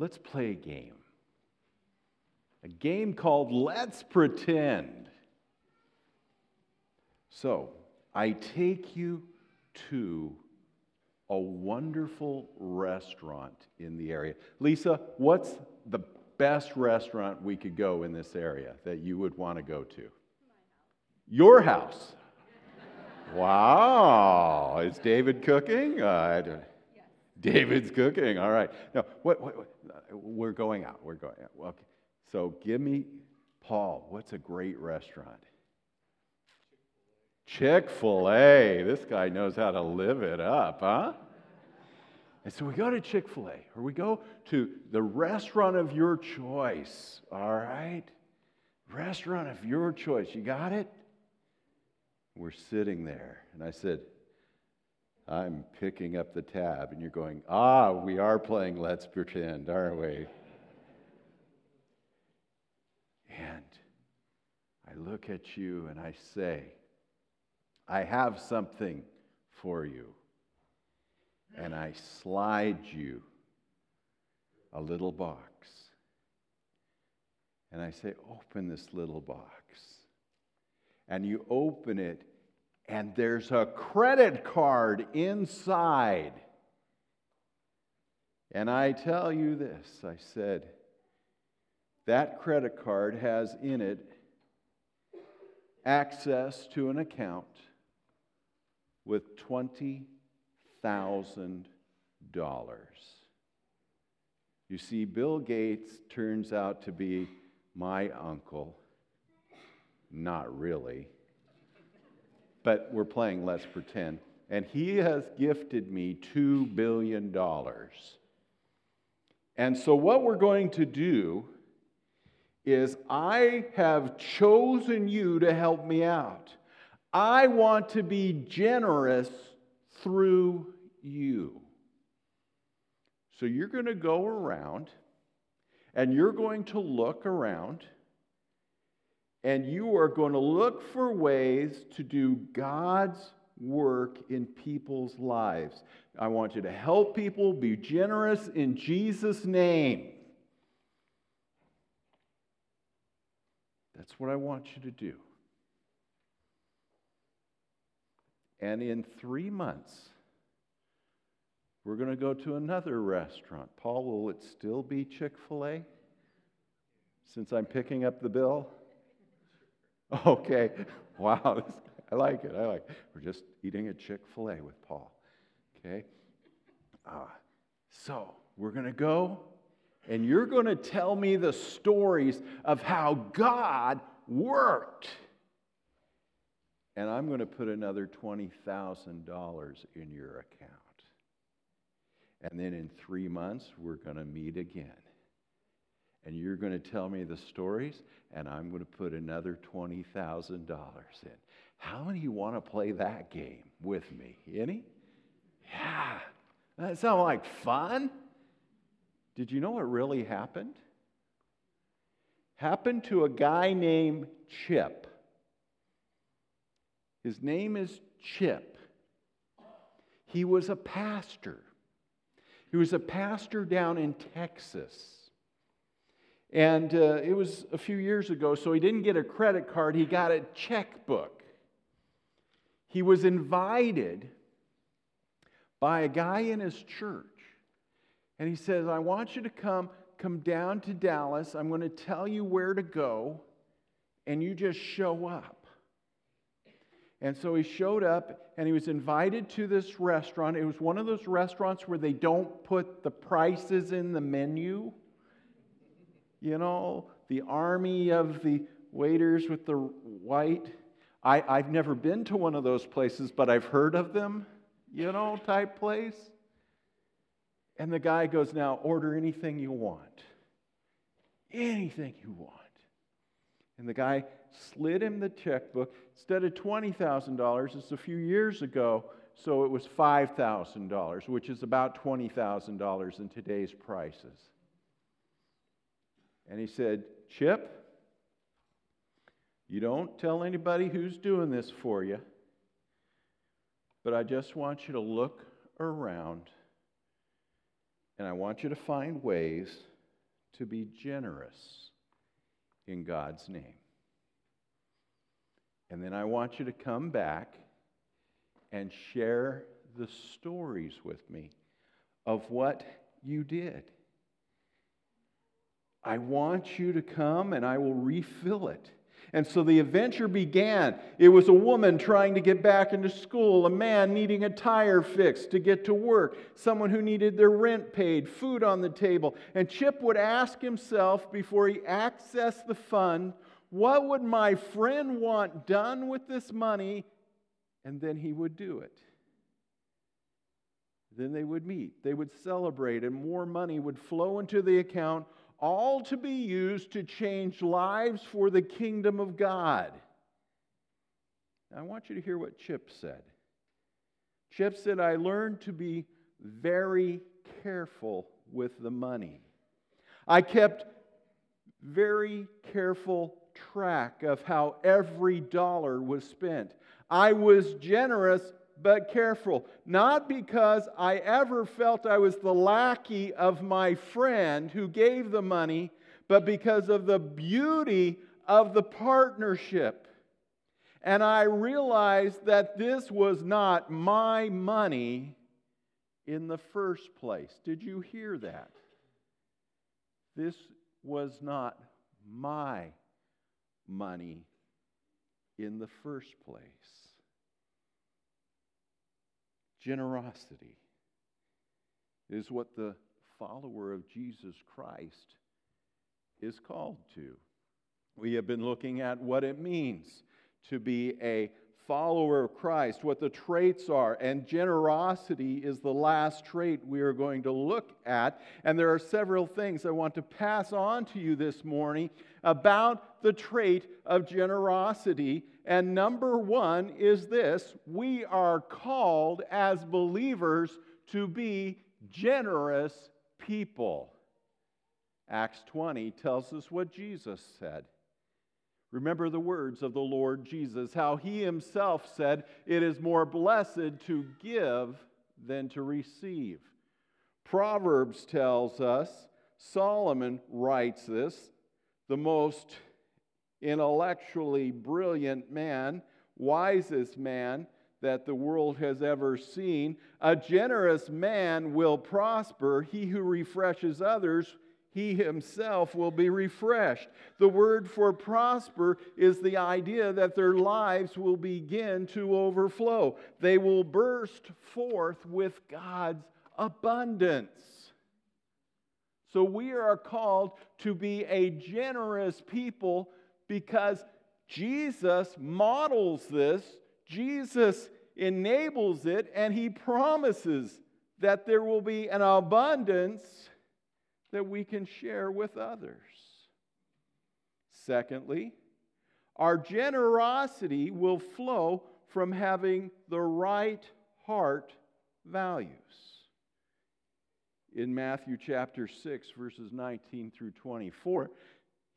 let's play a game. A game called Let's Pretend. So, I take you to a wonderful restaurant in the area. Lisa, what's the best restaurant we could go in this area that you would want to go to? Your house. wow. Is David cooking? Uh. David's cooking. All right. No, what, what, what, we're going out. We're going out. Okay. So give me, Paul, what's a great restaurant? Chick fil A. This guy knows how to live it up, huh? And so we go to Chick fil A, or we go to the restaurant of your choice, all right? Restaurant of your choice. You got it? We're sitting there, and I said, I'm picking up the tab, and you're going, Ah, we are playing Let's Pretend, aren't we? and I look at you and I say, I have something for you. And I slide you a little box. And I say, Open this little box. And you open it, and there's a credit card inside. And I tell you this I said, that credit card has in it access to an account with $20,000. You see, Bill Gates turns out to be my uncle. Not really. But we're playing Let's Pretend. And he has gifted me $2 billion. And so, what we're going to do is I have chosen you to help me out. I want to be generous through you. So you're going to go around and you're going to look around and you are going to look for ways to do God's work in people's lives. I want you to help people, be generous in Jesus' name. That's what I want you to do. And in three months, we're going to go to another restaurant. Paul, will it still be Chick fil A since I'm picking up the bill? Okay. Wow. I like it. I like it. We're just eating at Chick fil A with Paul. Okay. Uh, so we're going to go and you're going to tell me the stories of how God worked. And I'm going to put another $20,000 in your account. And then in three months, we're going to meet again. And you're going to tell me the stories, and I'm going to put another $20,000 in. How many want to play that game with me? Any? Yeah. That sounds like fun. Did you know what really happened? Happened to a guy named Chip. His name is Chip. He was a pastor. He was a pastor down in Texas. And uh, it was a few years ago, so he didn't get a credit card, he got a checkbook. He was invited by a guy in his church and he says, I want you to come, come down to Dallas. I'm going to tell you where to go, and you just show up. And so he showed up and he was invited to this restaurant. It was one of those restaurants where they don't put the prices in the menu. You know, the army of the waiters with the white. I, I've never been to one of those places, but I've heard of them, you know, type place. And the guy goes, Now order anything you want. Anything you want. And the guy slid him the checkbook. Instead of $20,000, it's a few years ago, so it was $5,000, which is about $20,000 in today's prices. And he said, Chip, you don't tell anybody who's doing this for you, but I just want you to look around And I want you to find ways to be generous in God's name. And then I want you to come back and share the stories with me of what you did. I want you to come and I will refill it. And so the adventure began. It was a woman trying to get back into school, a man needing a tire fixed to get to work, someone who needed their rent paid, food on the table. And Chip would ask himself before he accessed the fund, What would my friend want done with this money? And then he would do it. Then they would meet, they would celebrate, and more money would flow into the account all to be used to change lives for the kingdom of God. Now, I want you to hear what Chip said. Chip said, I learned to be very careful with the money. I kept very careful track of how every dollar was spent. I was generous but careful. Not because I ever felt I was the lackey of my friend who gave the money, but because of the beauty of the partnership. And I realized that this was not my money in the first place. Did you hear that? This was not my money in the first place. Generosity is what the follower of Jesus Christ is called to. We have been looking at what it means to be a follower of Christ, what the traits are, and generosity is the last trait we are going to look at. And there are several things I want to pass on to you this morning about the trait of generosity and number one is this we are called as believers to be generous people. Acts 20 tells us what Jesus said. Remember the words of the Lord Jesus, how he himself said, It is more blessed to give than to receive. Proverbs tells us, Solomon writes this, the most intellectually brilliant man, wisest man that the world has ever seen. A generous man will prosper. He who refreshes others, he himself will be refreshed. The word for prosper is the idea that their lives will begin to overflow. They will burst forth with God's abundance. So we are called to be a generous people because Jesus models this, Jesus enables it, and he promises that there will be an abundance that we can share with others. Secondly, our generosity will flow from having the right heart values. In Matthew chapter 6, verses 19 through 24,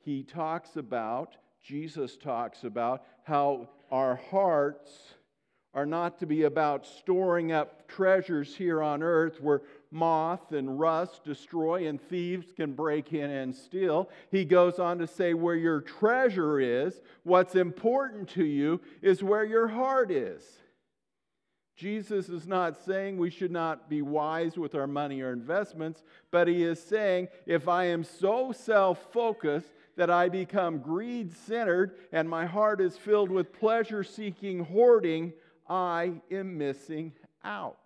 he talks about Jesus talks about how our hearts are not to be about storing up treasures here on earth where moth and rust destroy and thieves can break in and steal. He goes on to say, where your treasure is, what's important to you is where your heart is. Jesus is not saying we should not be wise with our money or investments, but he is saying if I am so self focused that I become greed centered and my heart is filled with pleasure seeking hoarding, I am missing out.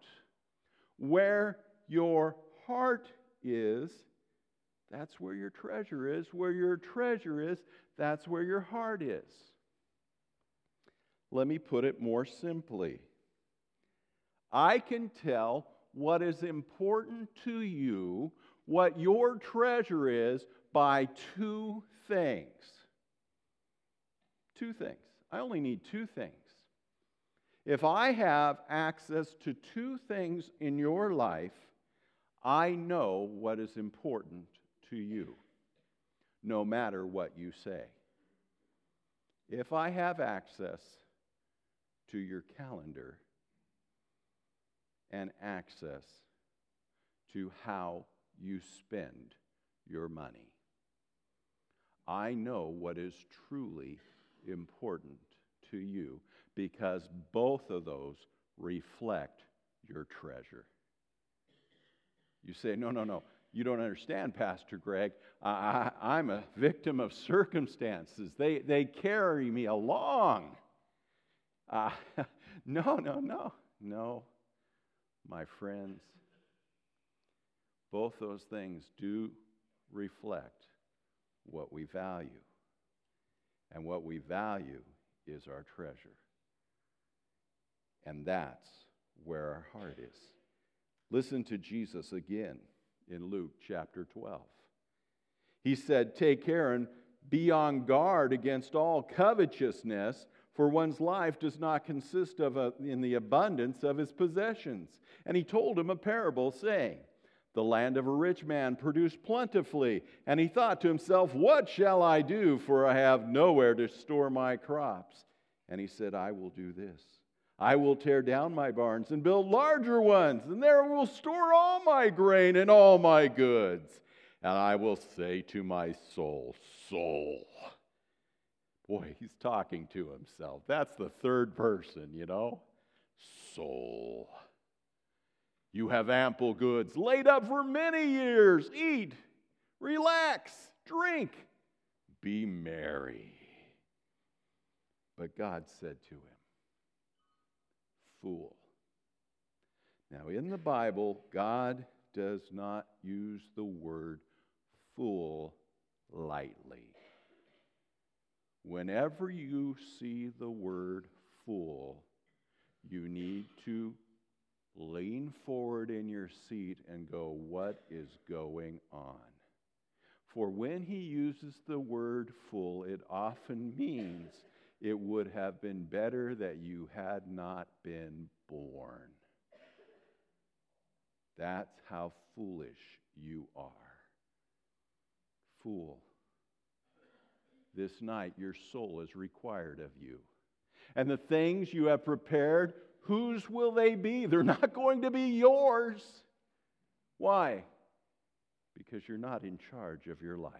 Where your heart is, that's where your treasure is. Where your treasure is, that's where your heart is. Let me put it more simply. I can tell what is important to you, what your treasure is, by two things. Two things. I only need two things. If I have access to two things in your life, I know what is important to you, no matter what you say. If I have access to your calendar and access to how you spend your money. I know what is truly important to you because both of those reflect your treasure. You say, no, no, no. You don't understand, Pastor Greg. I, am a victim of circumstances. They, they carry me along. Uh, no, no, no, no. My friends, both those things do reflect what we value. And what we value is our treasure. And that's where our heart is. Listen to Jesus again in Luke chapter 12. He said, Take care and be on guard against all covetousness, for one's life does not consist of a, in the abundance of his possessions. And he told him a parable, saying, The land of a rich man produced plentifully, and he thought to himself, What shall I do? For I have nowhere to store my crops. And he said, I will do this. I will tear down my barns and build larger ones, and there will store all my grain and all my goods. And I will say to my soul, Soul. Boy, he's talking to himself. That's the third person, you know? Soul. You have ample goods laid up for many years. Eat, relax, drink, be merry. But God said to him, fool. Now, in the Bible, God does not use the word fool lightly. Whenever you see the word fool, you need to lean forward in your seat and go, What is going on? For when he uses the word fool, it often means it would have been better that you had not been born. That's how foolish you are. Fool. This night, your soul is required of you. And the things you have prepared, whose will they be? They're not going to be yours. Why? Because you're not in charge of your life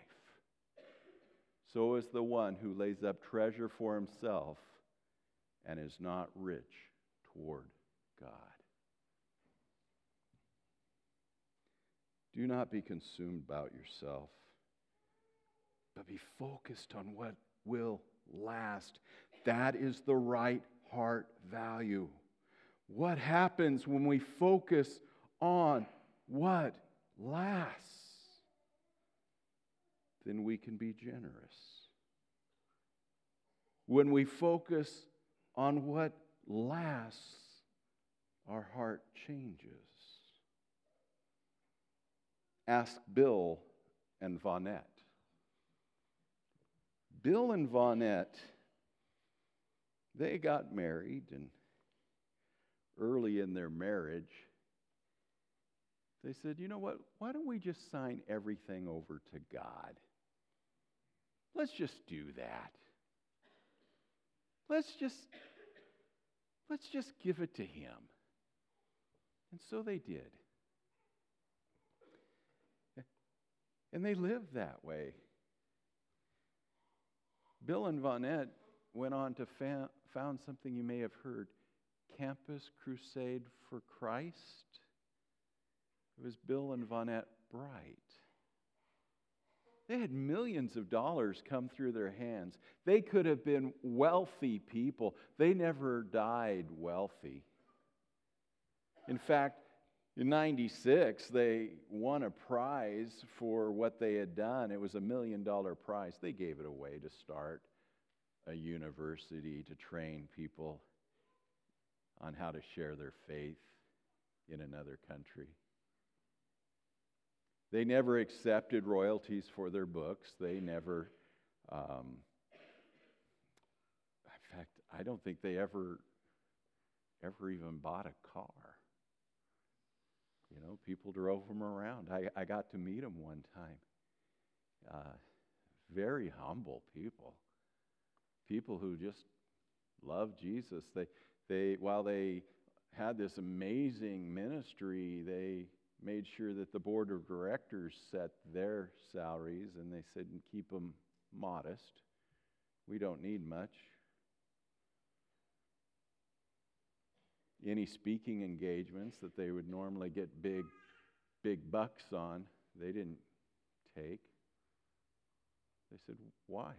so is the one who lays up treasure for himself and is not rich toward God. Do not be consumed about yourself, but be focused on what will last. That is the right heart value. What happens when we focus on what lasts? then we can be generous. When we focus on what lasts, our heart changes. Ask Bill and Vonette. Bill and Vonette, they got married, and early in their marriage, they said, you know what? Why don't we just sign everything over to God? Let's just do that. Let's just let's just give it to him. And so they did. And they lived that way. Bill and Vonette went on to found something you may have heard Campus Crusade for Christ. It was Bill and Vonette Bright. They had millions of dollars come through their hands. They could have been wealthy people. They never died wealthy. In fact, in 96, they won a prize for what they had done. It was a million dollar prize. They gave it away to start a university to train people on how to share their faith in another country. They never accepted royalties for their books. They never, um, in fact, I don't think they ever, ever even bought a car. You know, people drove them around. I, I got to meet them one time. Uh, very humble people, people who just love Jesus. They, they, while they had this amazing ministry, they made sure that the board of directors set their salaries and they said keep them modest. We don't need much. Any speaking engagements that they would normally get big, big bucks on, they didn't take. They said, Why?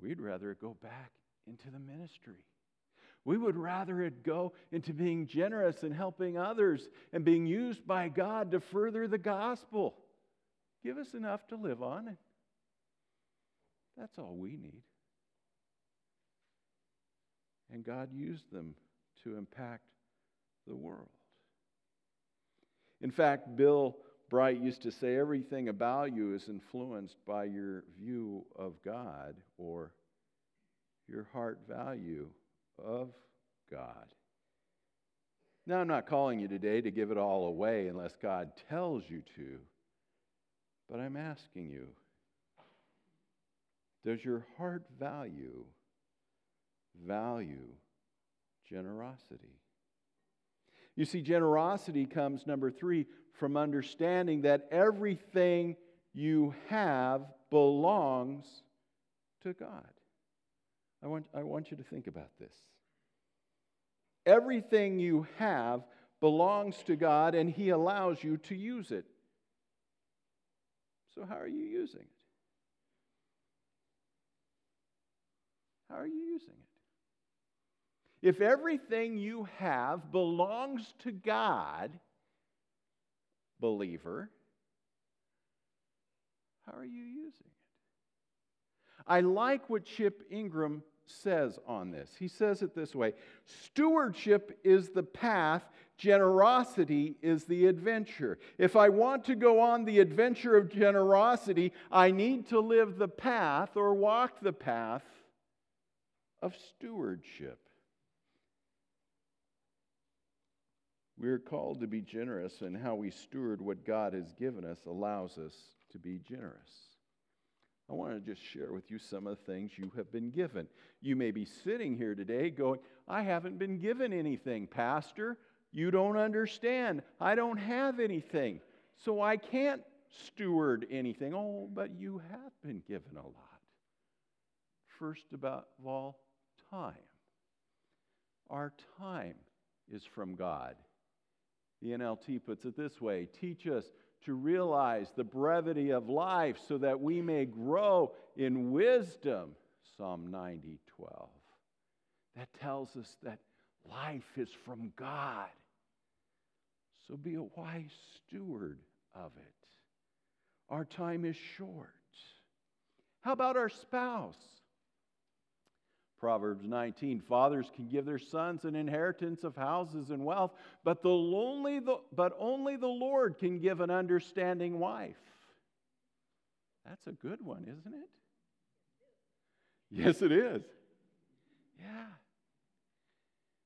We'd rather go back into the ministry. We would rather it go into being generous and helping others and being used by God to further the gospel. Give us enough to live on, that's all we need. And God used them to impact the world. In fact, Bill Bright used to say everything about you is influenced by your view of God or your heart value of God. Now, I'm not calling you today to give it all away unless God tells you to, but I'm asking you does your heart value value generosity? You see, generosity comes, number three, from understanding that everything you have belongs to God. I want, I want you to think about this. Everything you have belongs to God, and He allows you to use it. So, how are you using it? How are you using it? If everything you have belongs to God, believer, how are you using it? I like what Chip Ingram says on this. He says it this way Stewardship is the path, generosity is the adventure. If I want to go on the adventure of generosity, I need to live the path or walk the path of stewardship. We are called to be generous, and how we steward what God has given us allows us to be generous. I want to just share with you some of the things you have been given. You may be sitting here today going, I haven't been given anything, Pastor. You don't understand. I don't have anything. So I can't steward anything. Oh, but you have been given a lot. First of all, time. Our time is from God. The NLT puts it this way Teach us to realize the brevity of life so that we may grow in wisdom. Psalm 90 12. That tells us that life is from God. So be a wise steward of it. Our time is short. How about our spouse? Proverbs 19 Fathers can give their sons an inheritance of houses and wealth, but, the lonely, the, but only the Lord can give an understanding wife. That's a good one, isn't it? Yes, it is. Yeah.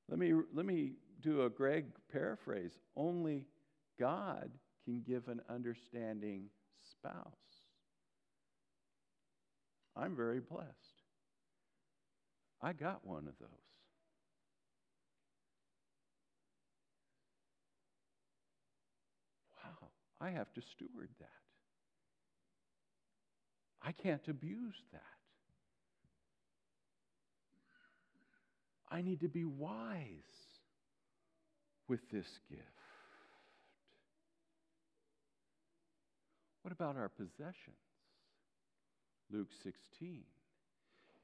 Let me, let me do a Greg paraphrase. Only God can give an understanding spouse. I'm very blessed. I got one of those. Wow, I have to steward that. I can't abuse that. I need to be wise with this gift. What about our possessions? Luke 16.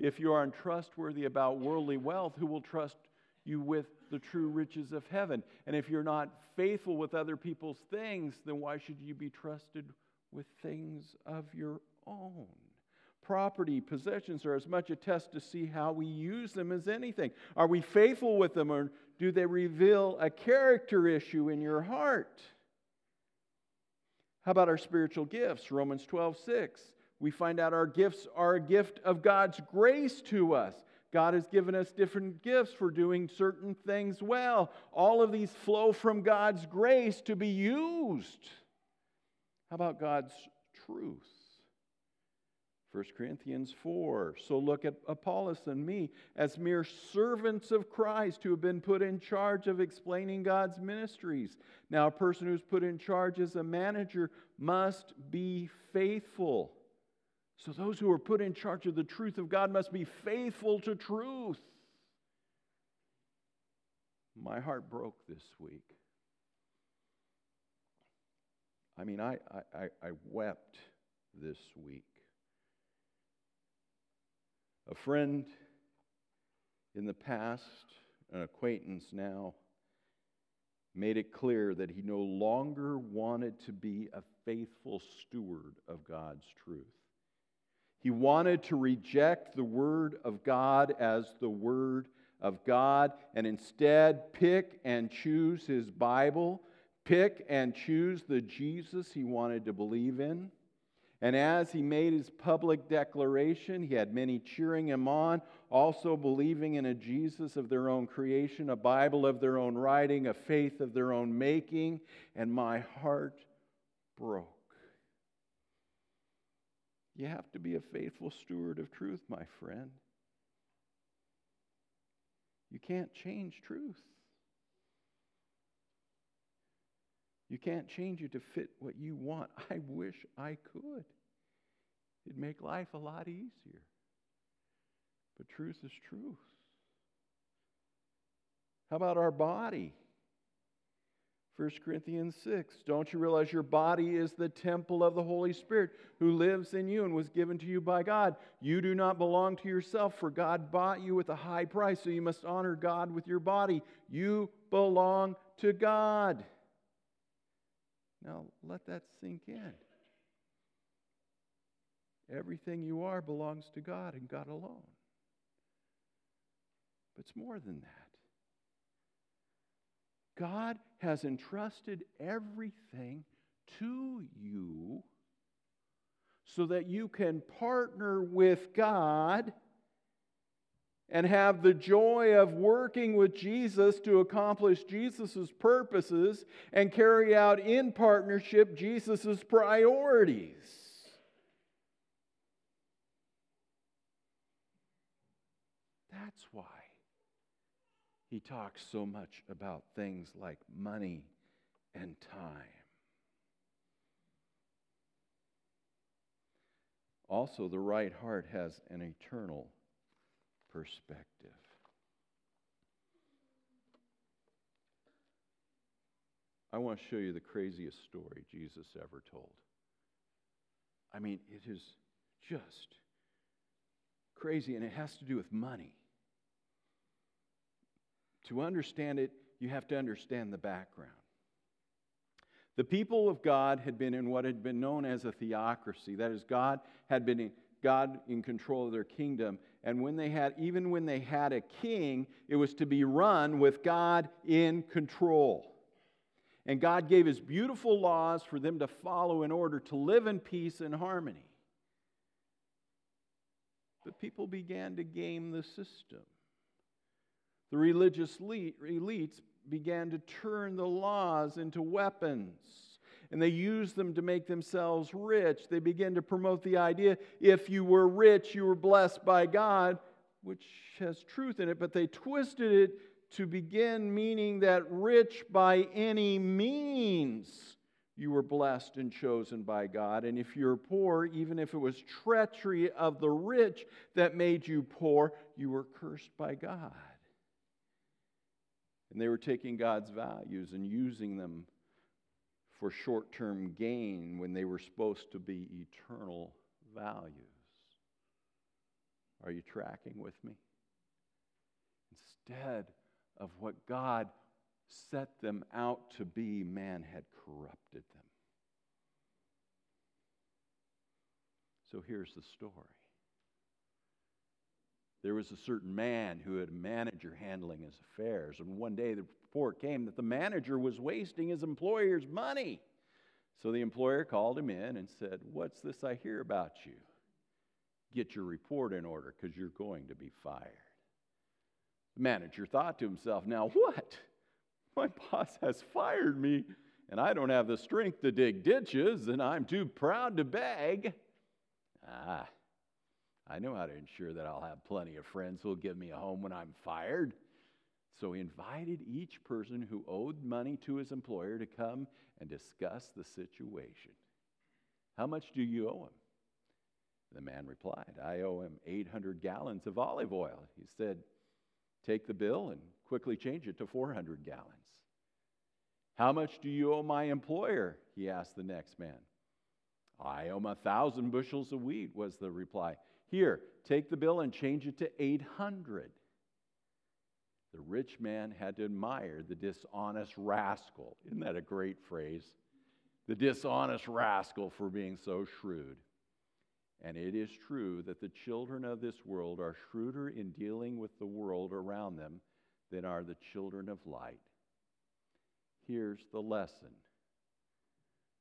If you are untrustworthy about worldly wealth, who will trust you with the true riches of heaven? And if you're not faithful with other people's things, then why should you be trusted with things of your own? Property, possessions are as much a test to see how we use them as anything. Are we faithful with them, or do they reveal a character issue in your heart? How about our spiritual gifts? Romans 12, 6 we find out our gifts are a gift of God's grace to us. God has given us different gifts for doing certain things well. All of these flow from God's grace to be used. How about God's truth? 1 Corinthians 4. So look at Apollos and me as mere servants of Christ who have been put in charge of explaining God's ministries. Now, a person who's put in charge as a manager must be faithful. So, those who are put in charge of the truth of God must be faithful to truth. My heart broke this week. I mean, I, I, I wept this week. A friend in the past, an acquaintance now, made it clear that he no longer wanted to be a faithful steward of God's truth. He wanted to reject the Word of God as the Word of God and instead pick and choose his Bible, pick and choose the Jesus he wanted to believe in. And as he made his public declaration, he had many cheering him on, also believing in a Jesus of their own creation, a Bible of their own writing, a faith of their own making, and my heart broke. You have to be a faithful steward of truth, my friend. You can't change truth. You can't change it to fit what you want. I wish I could. It'd make life a lot easier. But truth is truth. How about our body? 1 Corinthians 6. Don't you realize your body is the temple of the Holy Spirit who lives in you and was given to you by God? You do not belong to yourself, for God bought you with a high price, so you must honor God with your body. You belong to God. Now, let that sink in. Everything you are belongs to God and God alone. But it's more than that. God has entrusted everything to you so that you can partner with God and have the joy of working with Jesus to accomplish Jesus' purposes and carry out in partnership Jesus' priorities. That's why he talks so much about things like money and time. Also, the right heart has an eternal perspective. I want to show you the craziest story Jesus ever told. I mean, it is just crazy, and it has to do with money. To understand it, you have to understand the background. The people of God had been in what had been known as a theocracy. That is, God had been in, God in control of their kingdom. And when they had, even when they had a king, it was to be run with God in control. And God gave his beautiful laws for them to follow in order to live in peace and harmony. But people began to game the system. The religious elites began to turn the laws into weapons and they used them to make themselves rich. They began to promote the idea if you were rich, you were blessed by God, which has truth in it, but they twisted it to begin meaning that rich by any means you were blessed and chosen by God. And if you're poor, even if it was treachery of the rich that made you poor, you were cursed by God. And they were taking God's values and using them for short term gain when they were supposed to be eternal values. Are you tracking with me? Instead of what God set them out to be, man had corrupted them. So here's the story. There was a certain man who had a manager handling his affairs, and one day the report came that the manager was wasting his employer's money. So the employer called him in and said, What's this I hear about you? Get your report in order because you're going to be fired. The manager thought to himself, Now what? My boss has fired me, and I don't have the strength to dig ditches, and I'm too proud to beg. Ah, I know how to ensure that I'll have plenty of friends who'll give me a home when I'm fired. So he invited each person who owed money to his employer to come and discuss the situation. How much do you owe him? The man replied, I owe him 800 gallons of olive oil. He said, Take the bill and quickly change it to 400 gallons. How much do you owe my employer? He asked the next man. I owe him a thousand bushels of wheat, was the reply. Here, take the bill and change it to 800. The rich man had to admire the dishonest rascal. Isn't that a great phrase? The dishonest rascal for being so shrewd. And it is true that the children of this world are shrewder in dealing with the world around them than are the children of light. Here's the lesson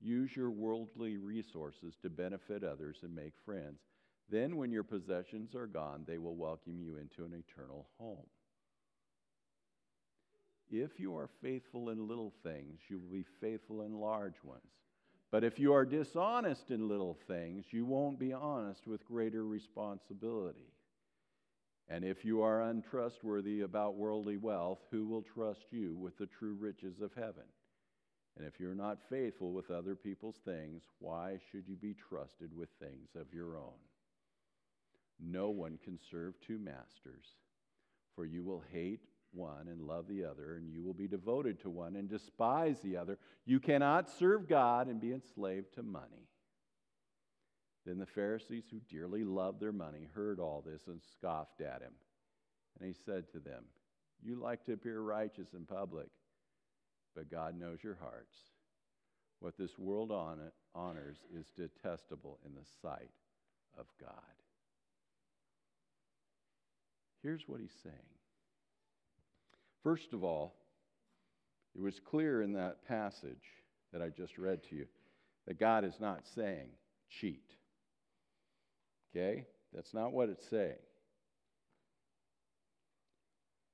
use your worldly resources to benefit others and make friends. Then, when your possessions are gone, they will welcome you into an eternal home. If you are faithful in little things, you will be faithful in large ones. But if you are dishonest in little things, you won't be honest with greater responsibility. And if you are untrustworthy about worldly wealth, who will trust you with the true riches of heaven? And if you're not faithful with other people's things, why should you be trusted with things of your own? No one can serve two masters, for you will hate one and love the other, and you will be devoted to one and despise the other. You cannot serve God and be enslaved to money. Then the Pharisees, who dearly loved their money, heard all this and scoffed at him. And he said to them, You like to appear righteous in public, but God knows your hearts. What this world honors is detestable in the sight of God. Here's what he's saying First of all, it was clear in that passage that I just read to you that God is not saying cheat. Okay? That's not what it's saying.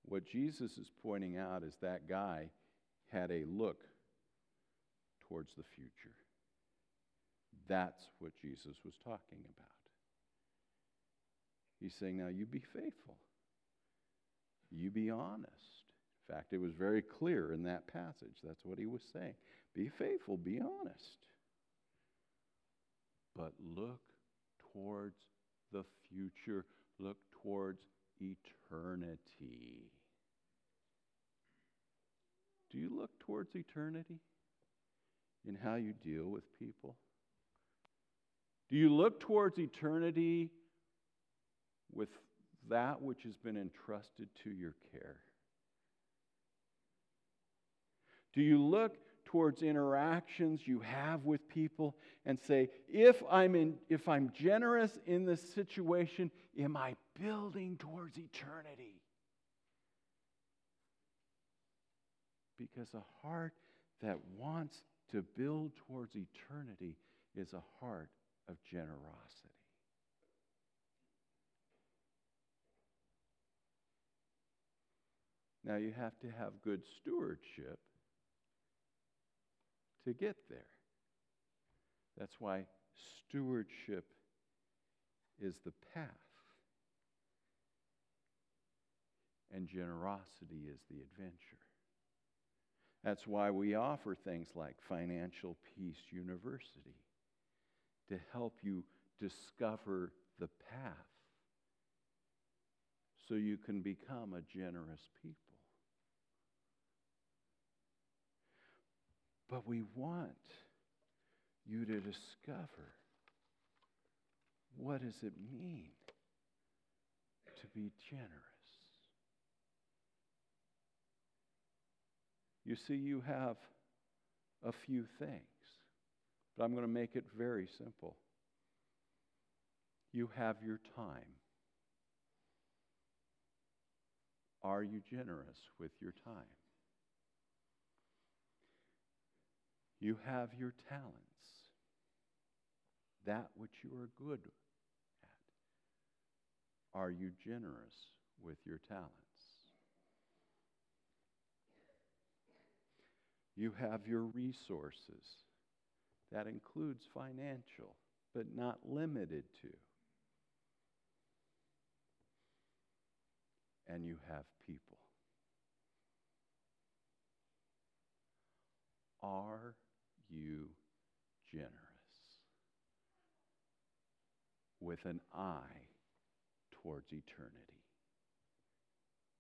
What Jesus is pointing out is that guy had a look towards the future. That's what Jesus was talking about. He's saying, now you be faithful, you be honest. In fact, it was very clear in that passage. That's what he was saying. Be faithful, be honest. But look towards the future, look towards eternity. Do you look towards eternity in how you deal with people? Do you look towards eternity with that which has been entrusted to your care? Do you look towards interactions you have with people and say, if I'm, in, if I'm generous in this situation, am I building towards eternity? Because a heart that wants to build towards eternity is a heart of generosity. Now, you have to have good stewardship to get there. That's why stewardship is the path, and generosity is the adventure. That's why we offer things like Financial Peace University to help you discover the path so you can become a generous people. But we want you to discover what does it mean to be generous? You see, you have a few things, but I'm going to make it very simple. You have your time. Are you generous with your time? You have your talents, that which you are good at. Are you generous with your talents? You have your resources. That includes financial, but not limited to. And you have generous? With an eye towards eternity.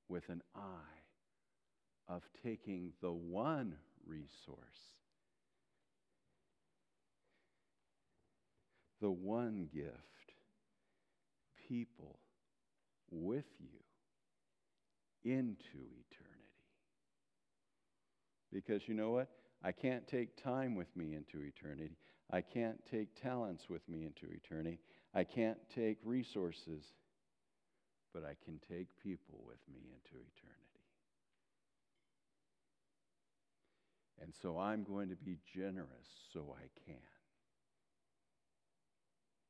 With an eye of taking the one resource, the one gift, people with you into eternity. Because you know what? I can't take time with me into eternity. I can't take talents with me into eternity. I can't take resources, but I can take people with me into eternity. And so I'm going to be generous so I can.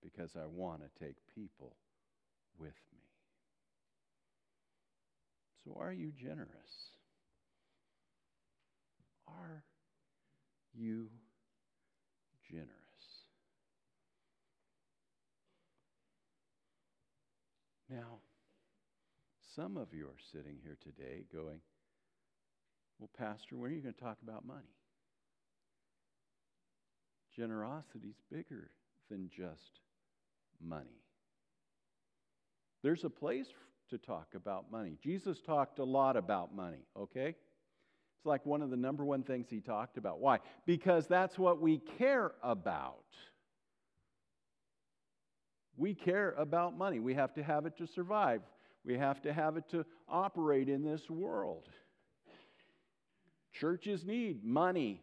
Because I want to take people with me. So are you generous? Are you generous? Now, some of you are sitting here today going, Well, Pastor, when are you going to talk about money? Generosity is bigger than just money. There's a place to talk about money. Jesus talked a lot about money, okay? Like one of the number one things he talked about. Why? Because that's what we care about. We care about money. We have to have it to survive, we have to have it to operate in this world. Churches need money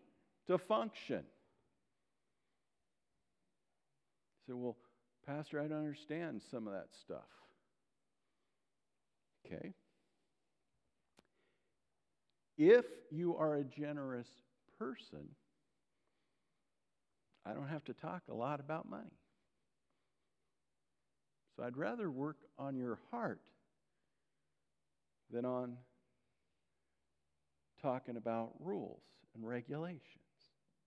to function. say, well, Pastor, I don't understand some of that stuff. Okay? If you are a generous person, I don't have to talk a lot about money. So I'd rather work on your heart than on talking about rules and regulations.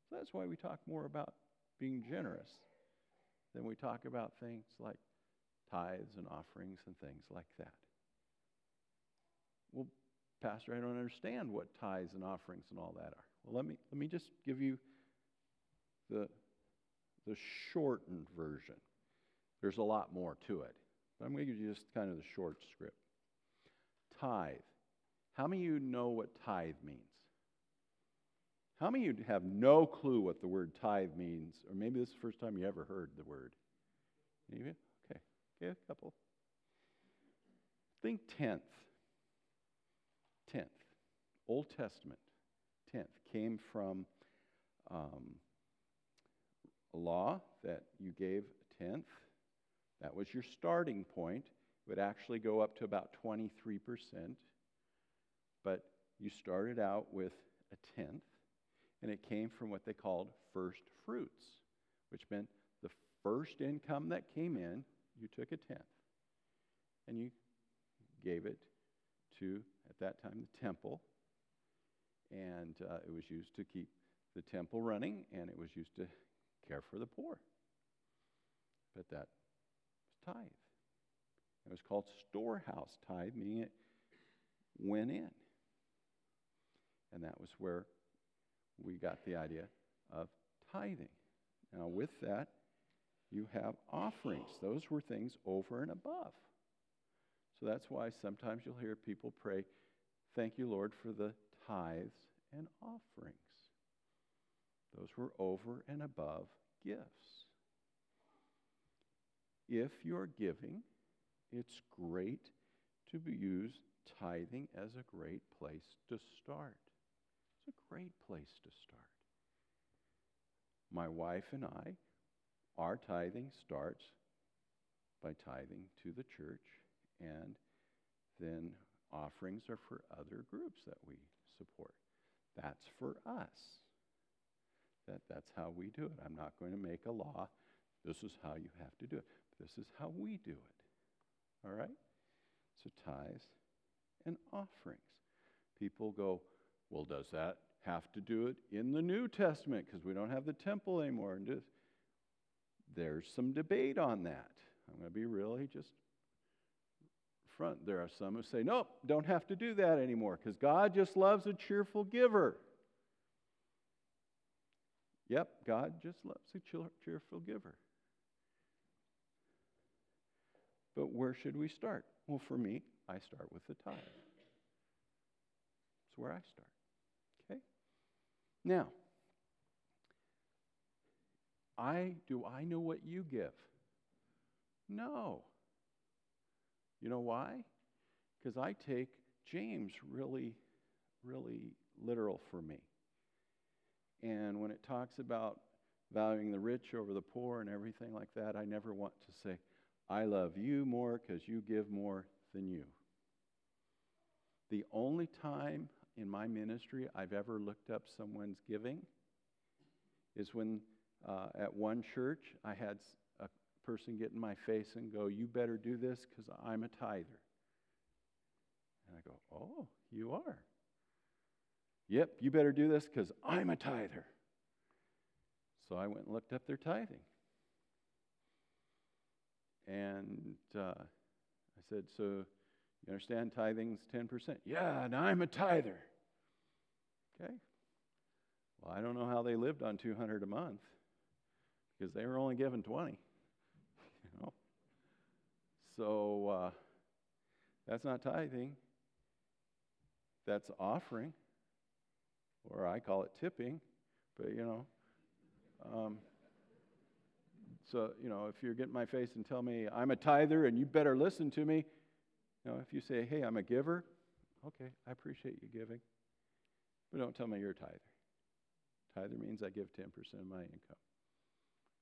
So that's why we talk more about being generous than we talk about things like tithes and offerings and things like that. Well, Pastor, I don't understand what tithes and offerings and all that are. Well, let me, let me just give you the, the shortened version. There's a lot more to it. But I'm going to give you just kind of the short script. Tithe. How many of you know what tithe means? How many of you have no clue what the word tithe means? Or maybe this is the first time you ever heard the word. Any of you? Okay. Okay, a couple. Think tenth tenth. Old Testament, tenth, came from um, a law that you gave a tenth. That was your starting point. It would actually go up to about 23%, but you started out with a tenth, and it came from what they called first fruits, which meant the first income that came in, you took a tenth, and you gave it to at that time, the temple. And uh, it was used to keep the temple running, and it was used to care for the poor. But that was tithe. It was called storehouse tithe, meaning it went in. And that was where we got the idea of tithing. Now, with that, you have offerings. Those were things over and above. So that's why sometimes you'll hear people pray, Thank you, Lord, for the tithes and offerings. Those were over and above gifts. If you're giving, it's great to use tithing as a great place to start. It's a great place to start. My wife and I, our tithing starts by tithing to the church and then offerings are for other groups that we support. That's for us. That, that's how we do it. I'm not going to make a law. This is how you have to do it. This is how we do it. All right? So tithes and offerings. People go, well, does that have to do it in the New Testament because we don't have the temple anymore? And just, there's some debate on that. I'm going to be really just front. There are some who say, nope, don't have to do that anymore because God just loves a cheerful giver. Yep, God just loves a cheerful giver. But where should we start? Well, for me, I start with the tithe. That's where I start. Okay? Now, I do I know what you give? No. You know why? Because I take James really, really literal for me. And when it talks about valuing the rich over the poor and everything like that, I never want to say, I love you more because you give more than you. The only time in my ministry I've ever looked up someone's giving is when uh, at one church I had person get in my face and go, You better do this because I'm a tither. And I go, Oh, you are? Yep, you better do this because I'm a tither. So I went and looked up their tithing. And uh, I said, So you understand tithing's 10%? Yeah, and I'm a tither. Okay. Well, I don't know how they lived on 200 a month because they were only given 20. You? So uh, that's not tithing. That's offering or I call it tipping, but you know. Um, so, you know, if you're getting my face and tell me I'm a tither and you better listen to me, you know, if you say, hey, I'm a giver, okay, I appreciate you giving, but don't tell me you're a tither. Tither means I give 10% of my income.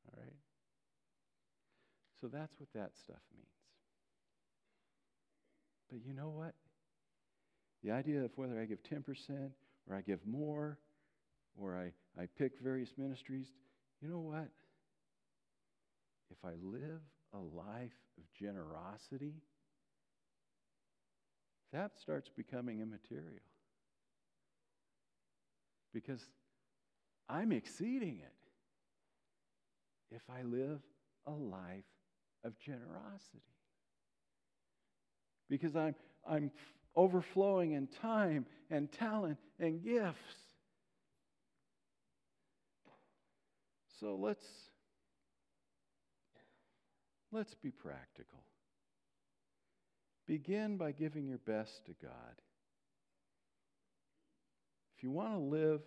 All right? So that's what that stuff means. But you know what? The idea of whether I give 10% or I give more, or I, I pick various ministries. You know what? If I live a life of generosity, that starts becoming immaterial. Because I'm exceeding it if I live a life of generosity. Because I'm, I'm overflowing in time and talent and gifts. So let's let's be practical. Begin by giving your best to God. If you want to live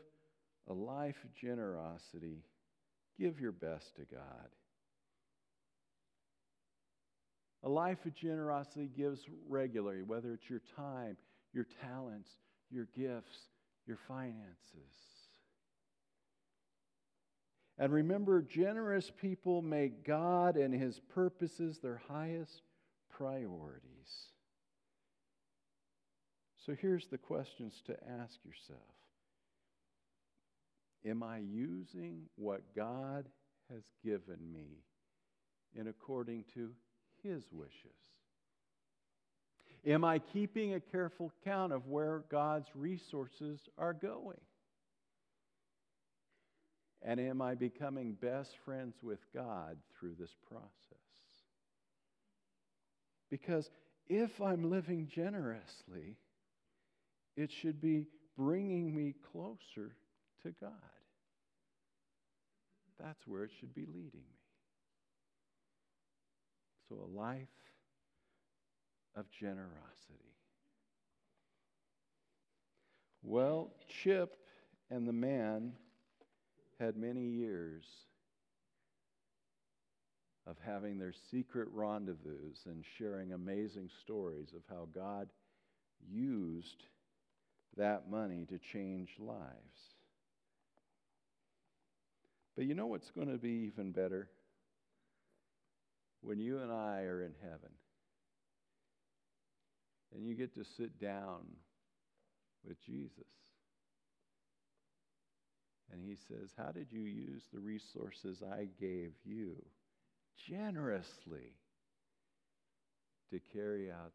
a life of generosity, give your best to God. A life of generosity gives regularly, whether it's your time, your talents, your gifts, your finances. And remember, generous people make God and His purposes their highest priorities. So here's the questions to ask yourself Am I using what God has given me in according to his wishes? Am I keeping a careful count of where God's resources are going? And am I becoming best friends with God through this process? Because if I'm living generously, it should be bringing me closer to God. That's where it should be leading me. So, a life of generosity. Well, Chip and the man had many years of having their secret rendezvous and sharing amazing stories of how God used that money to change lives. But you know what's going to be even better? When you and I are in heaven and you get to sit down with Jesus. And he says, How did you use the resources I gave you generously to carry out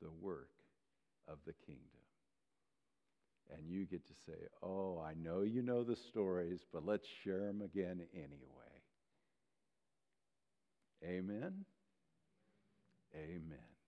the work of the kingdom? And you get to say, Oh, I know you know the stories, but let's share them again anyway. Amen. Amen.